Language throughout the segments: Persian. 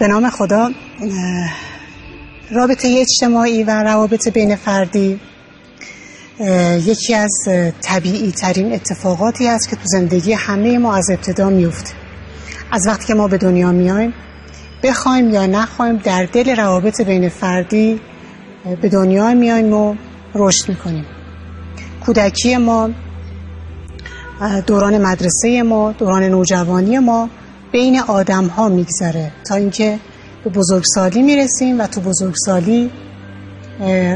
به نام خدا رابطه اجتماعی و روابط بین فردی یکی از طبیعی ترین اتفاقاتی است که تو زندگی همه ما از ابتدا میفته از وقتی که ما به دنیا میایم بخوایم یا نخوایم در دل روابط بین فردی به دنیا میایم و رشد می‌کنیم. کودکی ما دوران مدرسه ما دوران نوجوانی ما بین آدم ها میگذره. تا اینکه به بزرگسالی می‌رسیم و تو بزرگسالی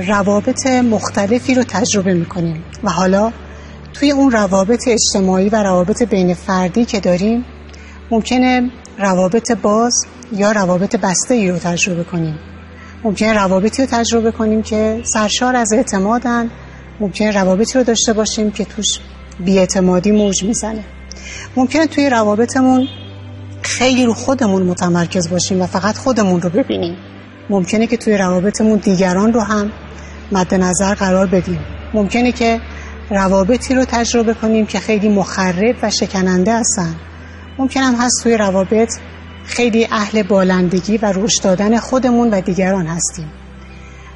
روابط مختلفی رو تجربه می‌کنیم. و حالا توی اون روابط اجتماعی و روابط بین فردی که داریم ممکنه روابط باز یا روابط بسته ای رو تجربه کنیم. ممکنه روابطی رو تجربه کنیم که سرشار از اعتمادن. ممکنه روابطی رو داشته باشیم که توش بیاعتمادی موج می‌زنه. ممکنه توی روابطمون خیلی رو خودمون متمرکز باشیم و فقط خودمون رو ببینیم. ممکنه که توی روابطمون دیگران رو هم مد نظر قرار بدیم. ممکنه که روابطی رو تجربه کنیم که خیلی مخرب و شکننده هستن. ممکن هم هست توی روابط خیلی اهل بالندگی و رشد دادن خودمون و دیگران هستیم.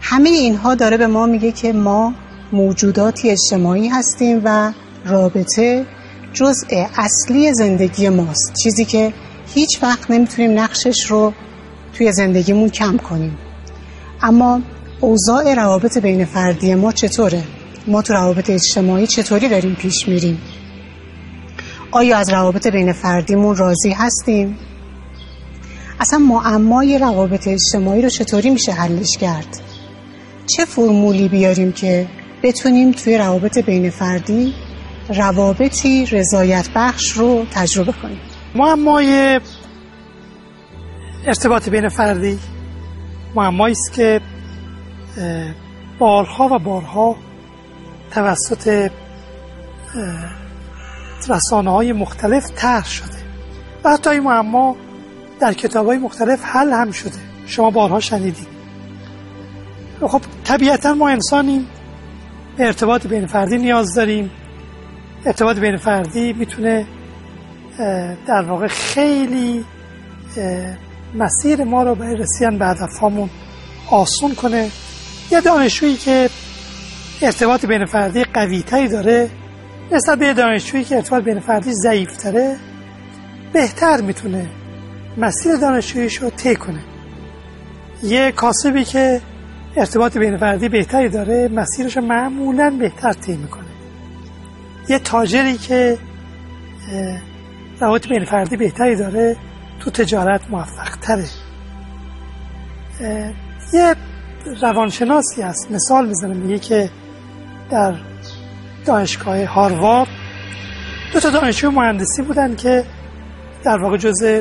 همه اینها داره به ما میگه که ما موجوداتی اجتماعی هستیم و رابطه جزء اصلی زندگی ماست. چیزی که هیچ وقت نمی‌تونیم نقشش رو توی زندگیمون کم کنیم اما اوضاع روابط بین فردی ما چطوره؟ ما تو روابط اجتماعی چطوری داریم پیش میریم؟ آیا از روابط بین فردیمون راضی هستیم؟ اصلا معمای روابط اجتماعی رو چطوری میشه حلش کرد؟ چه فرمولی بیاریم که بتونیم توی روابط بین فردی روابطی رضایت بخش رو تجربه کنیم معمای ارتباط بین فردی معمایی است که بارها و بارها توسط رسانه های مختلف طرح شده و حتی این معما در کتاب های مختلف حل هم شده. شما بارها شنیدید. خب طبیعتا ما انسانیم. ارتباط بین فردی نیاز داریم. ارتباط بین فردی می‌تونه در واقع خیلی مسیر ما رو برای رسیدن به هدفهامون آسون کنه. یه دانشجویی که ارتباط بین فردی قوی تری داره نسبت به دانشجویی که ارتباط بین فردی ضعیف تره بهتر می‌تونه مسیر دانشجوییش رو طی کنه. یه کاسبی که ارتباط بین فردی بهتری داره مسیرش رو معمولا بهتر طی می‌کنه. یه تاجری که روابط بین فردی بهتری داره تو تجارت موفق تره یه روانشناسی هست مثال می‌زنه میگه که در دانشگاه هاروارد دو تا دانشجو مهندسی بودن که در واقع جزء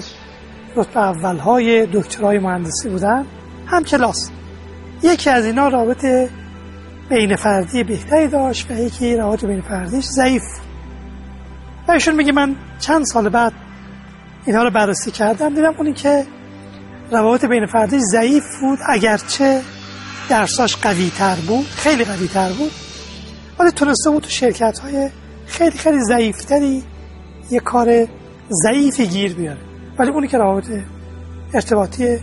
رتبه اولهای دکترای مهندسی بودن هم کلاس. یکی از اینا رابطه بین فردی بهتری داشت و یکی روابط بین فردیش ضعیف و ایشون میگه من چند سال بعد اینها رو بررسی کردم دیدم اونی که روابط بین فردیش ضعیف بود اگرچه درساش قوی تر بود خیلی قوی تر بود ولی تونسته بود تو شرکت های خیلی خیلی ضعیفتری یه کار ضعیفی گیر بیاره. ولی اونی که روابط ارتباطی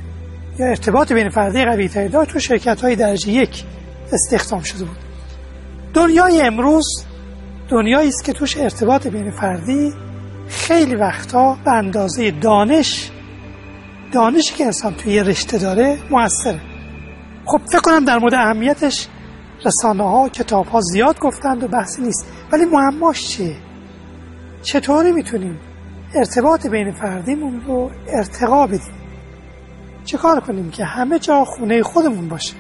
یا ارتباط بین فردی قوی تری داشت تو شرکت های درجه یک استخدام شده بود. دنیای امروز دنیایی است که توش ارتباط بین فردی خیلی وقتا به اندازه دانش دانشی که انسان توی یه رشته داره موثره. خب فکر کنم در مورد اهمیتش رسانه ها کتاب ها زیاد گفتند و بحثی نیست. ولی معماش چیه؟ چطوری می‌تونیم ارتباط بین فردیمون رو ارتقا بدیم؟ چه کار کنیم که همه جا خونه خودمون باشه؟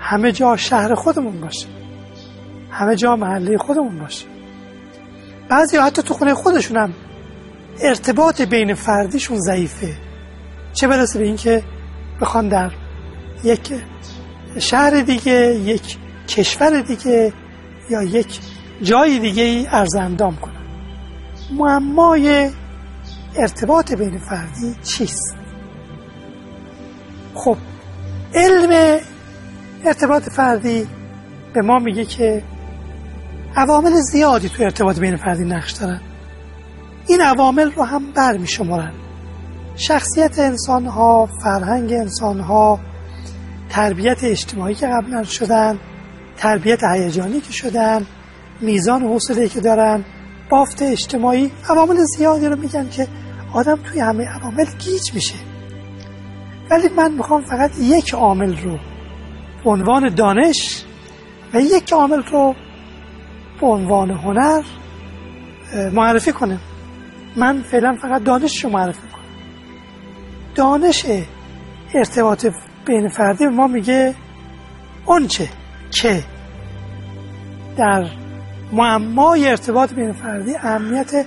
همه جا شهر خودمون باشه؟ همه جا محله خودمون باشه. بعضی حتی تو خونه خودشون هم ارتباط بین فردیشون ضعیفه. چه برسه به اینکه بخوان در یک شهر دیگه یک کشور دیگه یا یک جای دیگه ای ارزندام کنن. معمای ارتباط بین فردی چیست؟ خب علم ارتباط فردی به ما میگه که عوامل زیادی تو ارتباط بین فردی نقش دارن. این عوامل رو هم بر می شمارن شخصیت انسان ها فرهنگ انسان ها تربیت اجتماعی که قبلا شدن تربیت هیجانی که شدن میزان حوصله که دارن بافت اجتماعی. عوامل زیادی رو میگن که آدم توی همه عوامل گیج میشه. ولی من می‌خوام فقط یک عامل رو به عنوان دانش و یک عامل رو به عنوان هنر معرفی کنم من فعلا فقط دانش رو معرفی کنم دانش ارتباط بین فردی ما میگه چه؟ که. در معمای ارتباط بین فردی اهمیت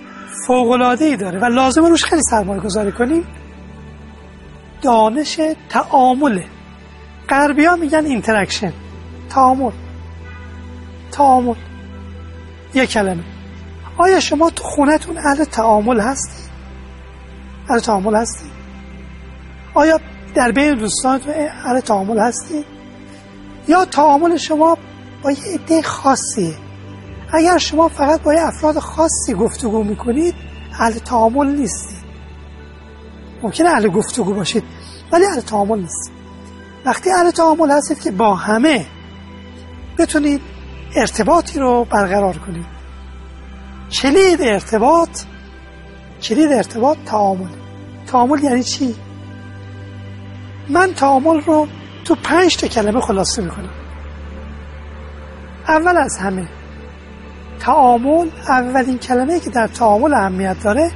ای داره و لازم روش خیلی سرمایه گذاری کنیم. دانش تعامله غربی ها میگن interaction تعامل. تعامل. یک کلمه آیا شما تو خونتون اهل تعامل هستی؟ اهل تعامل هستی؟ آیا در بین دوستانتون اهل تعامل هستی؟ یا تعامل شما با یه عده خاصیه اگر شما فقط با یه افراد خاصی گفتگو می‌کنید اهل تعامل نیستید ممکنه اهل گفتگو باشید ولی اهل تعامل نیستید وقتی اهل تعامل هستید که با همه بتونید ارتباطی رو برقرار کنید کلید ارتباط کلید ارتباط تعامل. تعامل یعنی چی؟ من تعامل رو تو پنج تا کلمه خلاصه می‌کنم. اول از همه تعامل اولین کلمه که در تعامل اهمیت داره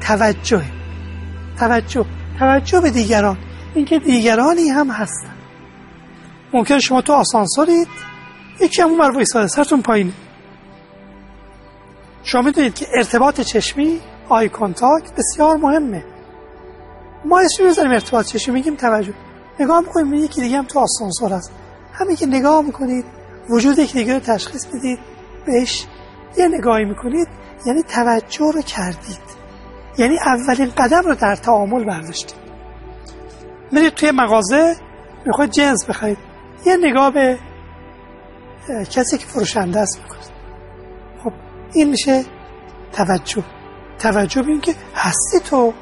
توجه. توجه. توجه به دیگران. اینکه دیگرانی هم هستن. ممکن شما تو آسانسورید یکی همون بر وایساده سرتون پایینه. شما می‌دونید که ارتباط چشمی آی کانتاکت بسیار مهمه. ما اسمی بزنیم ارتباط چشمی میگیم توجه. نگاه می‌کنیم یکی دیگه هم تو آسانسور هست. همین که نگاه می‌کنید وجود یکی دیگه رو تشخیص می‌دید بهش یه نگاهی می‌کنید یعنی توجه رو کردید. یعنی اولین قدم رو در تعامل برداشتید. میرید توی مغازه می‌خواید جنس بخرید. یه نگاه به کسی که فروشنده است می‌کنید خب این میشه توجه. توجه به که هستی تو.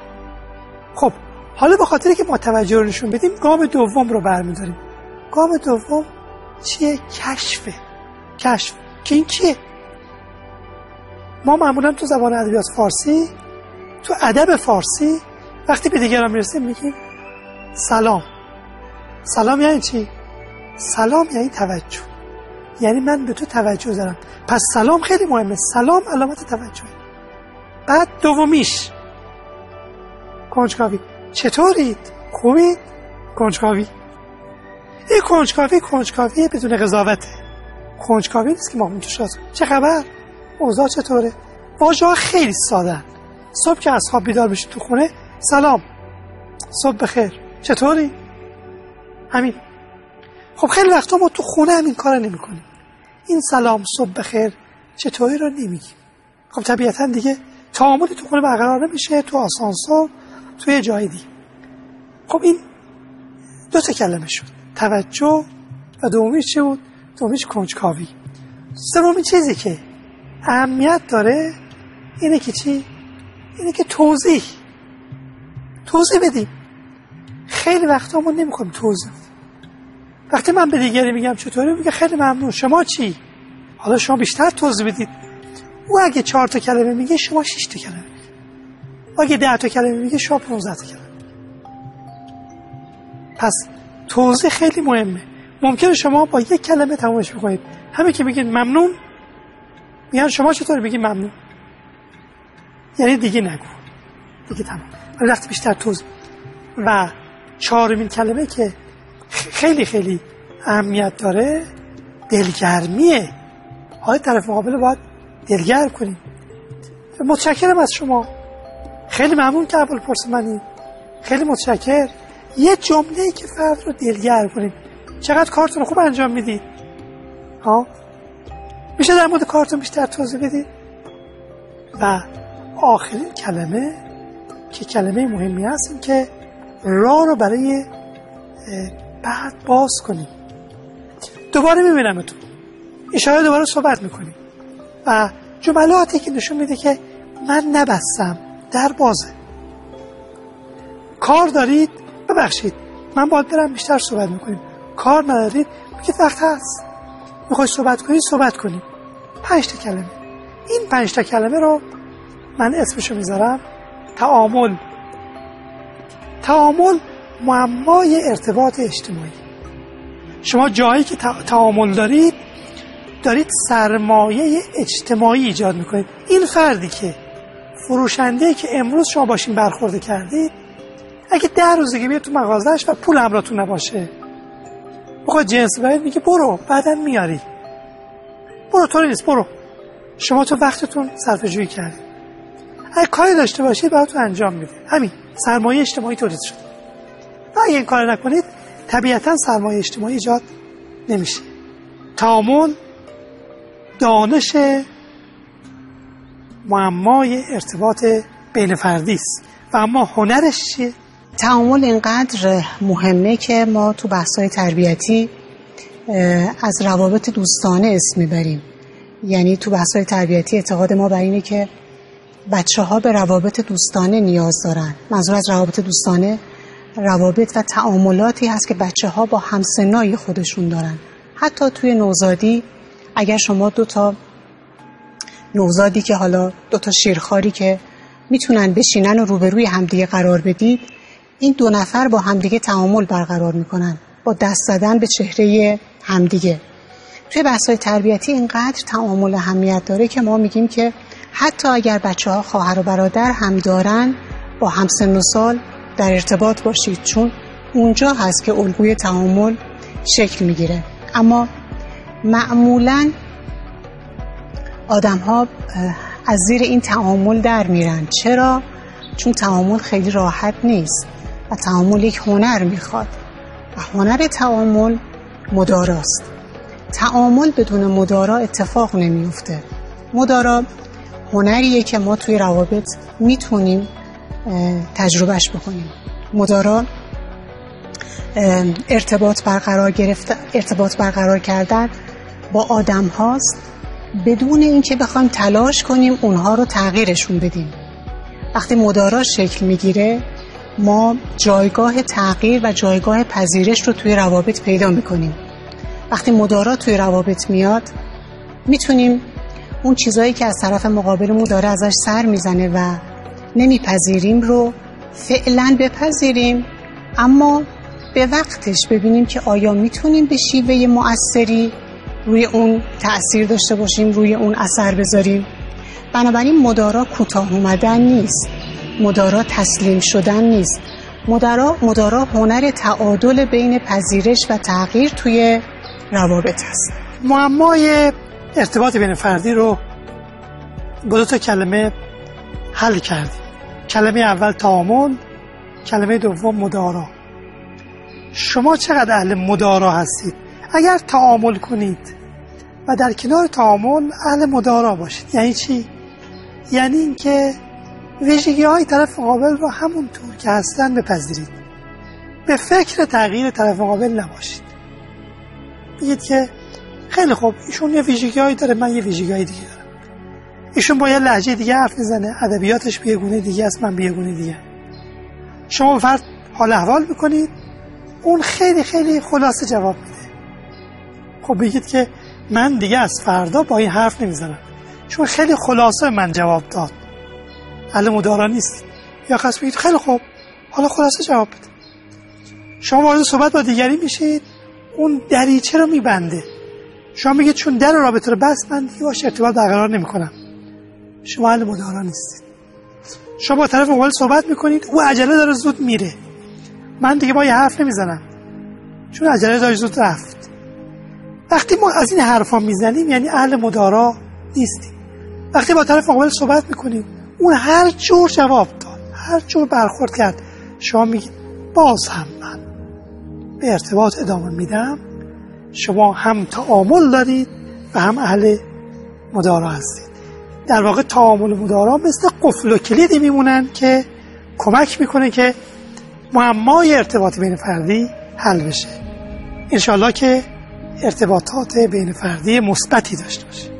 خب حالا به خاطری که ما توجه رو نشون بدیم گام دوم رو برمیداریم. گام دوم چیه؟ کشفه. کشف. که این چیه ما معمولا تو زبان ادبیات فارسی تو ادب فارسی وقتی به دیگران می‌رسیم میگیم سلام. سلام یعنی چی؟ سلام یعنی توجه. یعنی من به تو توجه دارم. پس سلام خیلی مهمه. سلام علامت توجه بعد دومیش. کنجکاوی. چطورید؟ خوبید؟ کنجکاوی. این کنجکاوی کنجکاوی بدون قضاوته. کنجکاوی نیست که ما تو چه خبر؟ اوضاع چطوره؟ واژه خیلی ساده صبح که از خواب بیدار بشید تو خونه سلام. صبح بخیر. چطوری؟ همین. خب خیلی وقتا ما تو خونه همین کار نمی کنیم این سلام صبح بخیر چطوری رو نمیگیم خب طبیعتا دیگه تعاملی تو خونه برقرار نمیشه تو آسانسور توی جای دیگه. خب این دو تا کلمه شد. توجه و دومیش چه بود؟ دومیش کنجکاوی. سومی چیزی که اهمیت داره اینه که چی؟ اینه که توضیح. توضیح بدیم. خیلی وقتا ما نمی‌خوایم توضیح وقتی من به دیگری میگم چطوری میگه خیلی ممنون. شما چی؟ حالا شما بیشتر توضیح بدید. او اگه چهار تا کلمه میگه شما شش تا کلمه میگه. اگه ده تا کلمه میگه شما 15 تا کلمه پس توضیح خیلی مهمه. ممکنه شما با یک کلمه تمامش بکنید. همه که میگید ممنون میگن شما چطور بگی ممنون. یعنی دیگه نگو. دیگه تمام. وقتی بیشتر توز و چهارمین کلمه که خیلی خیلی اهمیت داره. دلگرمیه. های طرف مقابل باید دلگرم کنیم متشکرم از شما. خیلی ممنون که اول پرس منی. خیلی متشکر. یه جمله که فرد رو دلگرم کنیم چقدر کارتون خوب انجام می‌دید ها؟ میشه در مورد کارتون بیشتر توضیح بدید و آخرین کلمه که کلمه مهمی هست این که راه رو برای بعد باز کنیم. دوباره می‌بینم تو اشاره دوباره صحبت می‌کنیم. و جملاتی که نشون میده که من نبستم در بازه. کار دارید ببخشید. من باید برم بیشتر صحبت می‌کنیم. کار ندارید که وقت هست. می‌خوای صحبت کنید صحبت کنیم. پنج تا کلمه. این پنج تا کلمه رو من اسمشو می‌ذارم. تعامل. تعامل معمای ارتباط اجتماعی. شما جایی که تعامل دارید دارید سرمایه اجتماعی ایجاد می‌کنید. این فردی که فروشنده که امروز شما باشین برخورده کردید اگه ده روزگی بیاد تو مغازش و پول همراهتون نباشه. بخواد جنس باید میگه برو بعدا میاری. برو طوری نیست برو. شما تو وقتتون صرف جویی کردید. اگه کاری داشته باشید براتون انجام میده همین سرمایه اجتماعی تولید شد اگه این کار نکنید طبیعتا سرمایه اجتماعی ایجاد نمیشه. تعامل دانش معمای ارتباط بین فردی است. و اما هنرش چیه؟ تعامل اینقدر مهمه که ما تو بحث‌های تربیتی از روابط دوستانه اسم می‌بریم. یعنی تو بحث‌های تربیتی اعتقاد ما بر اینه که بچه ها به روابط دوستانه نیاز دارن. منظور از روابط دوستانه روابط و تعاملاتی هست که بچه ها با همسنای خودشون دارن. حتی توی نوزادی اگر شما دو تا نوزادی که حالا دو تا شیرخاری که می‌تونن بشینن و روبروی همدیگه قرار بدید این دو نفر با همدیگه تعامل برقرار می‌کنن. با دست زدن به چهره همدیگه. توی بحث تربیتی اینقدر تعامل اهمیت داره که ما میگیم که حتی اگر بچه ها خواهر و برادر هم دارن با همسن و سال در ارتباط باشید چون اونجا هست که الگوی تعامل شکل می‌گیره. اما معمولا آدم ها از زیر این تعامل در میرن. چرا؟ چون تعامل خیلی راحت نیست و تعامل یک هنر می‌خواد. و هنر تعامل مداراست. تعامل بدون مدارا اتفاق نمیفته مدارا هنریه که ما توی روابط می‌تونیم تجربهش بکنیم. مدارا ارتباط برقرار گرفت ارتباط برقرار کردن با آدم هاست. بدون اینکه بخوایم تلاش کنیم اونها رو تغییرشون بدیم. وقتی مدارا شکل می‌گیره ما جایگاه تغییر و جایگاه پذیرش رو توی روابط پیدا می‌کنیم. وقتی مدارا توی روابط میاد می‌تونیم اون چیزایی که از طرف مقابلمون داره ازش سر می‌زنه و نمیپذیریم رو فعلا بپذیریم اما به وقتش ببینیم که آیا می‌تونیم به شیوه مؤثری روی اون تأثیر داشته باشیم روی اون اثر بذاریم. بنابراین مدارا کوتاه اومدن نیست مدارا تسلیم شدن نیست. مدارا, مدارا هنر تعادل بین پذیرش و تغییر توی روابط هست. معمای ارتباط بین فردی رو با دو تا کلمه حل کردیم. کلمه اول تعامل کلمه دوم مدارا. شما چقدر اهل مدارا هستید؟ اگر تعامل کنید و در کنار تعامل اهل مدارا باشید. یعنی چی؟ یعنی اینکه ویژگی های طرف مقابل رو همونطور که هستن بپذیرید. به فکر تغییر طرف مقابل نباشید. بگید که خیلی خوب ایشون یه ویژگی داره من یه ویژگی دیگه ایشون با یه لحجه دیگه حرف می‌زنه ادبیاتش به گونه دیگه است من به گونه دیگه. شما فرد حال احوال می‌کنید اون خیلی خیلی خلاصه جواب میده. خب بگید که من دیگه از فردا با این حرف نمی‌زنم. چون خیلی خلاصه من جواب داد. اهل مدارا نیست. یا خاص بگید خیلی خوب حالا خلاصه جواب بده. شما وارد صحبت با دیگری میشید اون دریچه رو میبنده. شما میگید چون در رابطه رو بس من دیگه باش ارتباط برقرار نمی‌کنم. شما اهل مدارا نیستید. شما با طرف مقابل صحبت می‌کنید او عجله داره زود میره. من دیگه با یه حرف نمی‌زنم. چون عجله داره زود رفت. وقتی ما از این حرفا می‌زنیم یعنی اهل مدارا نیستیم. وقتی با طرف مقابل صحبت می‌کنیم اون هر جور جواب داد هر جور برخورد کرد شما میگید باز هم من. به ارتباط ادامه میدم. شما هم تعامل دارید و هم اهل مدارا هستید. در واقع تعامل مدارا مثل قفل و کلیدی میمونن که کمک می‌کنه که معمای ارتباط بین فردی حل بشه. انشالله که ارتباطات بین فردی مثبتی داشته باشه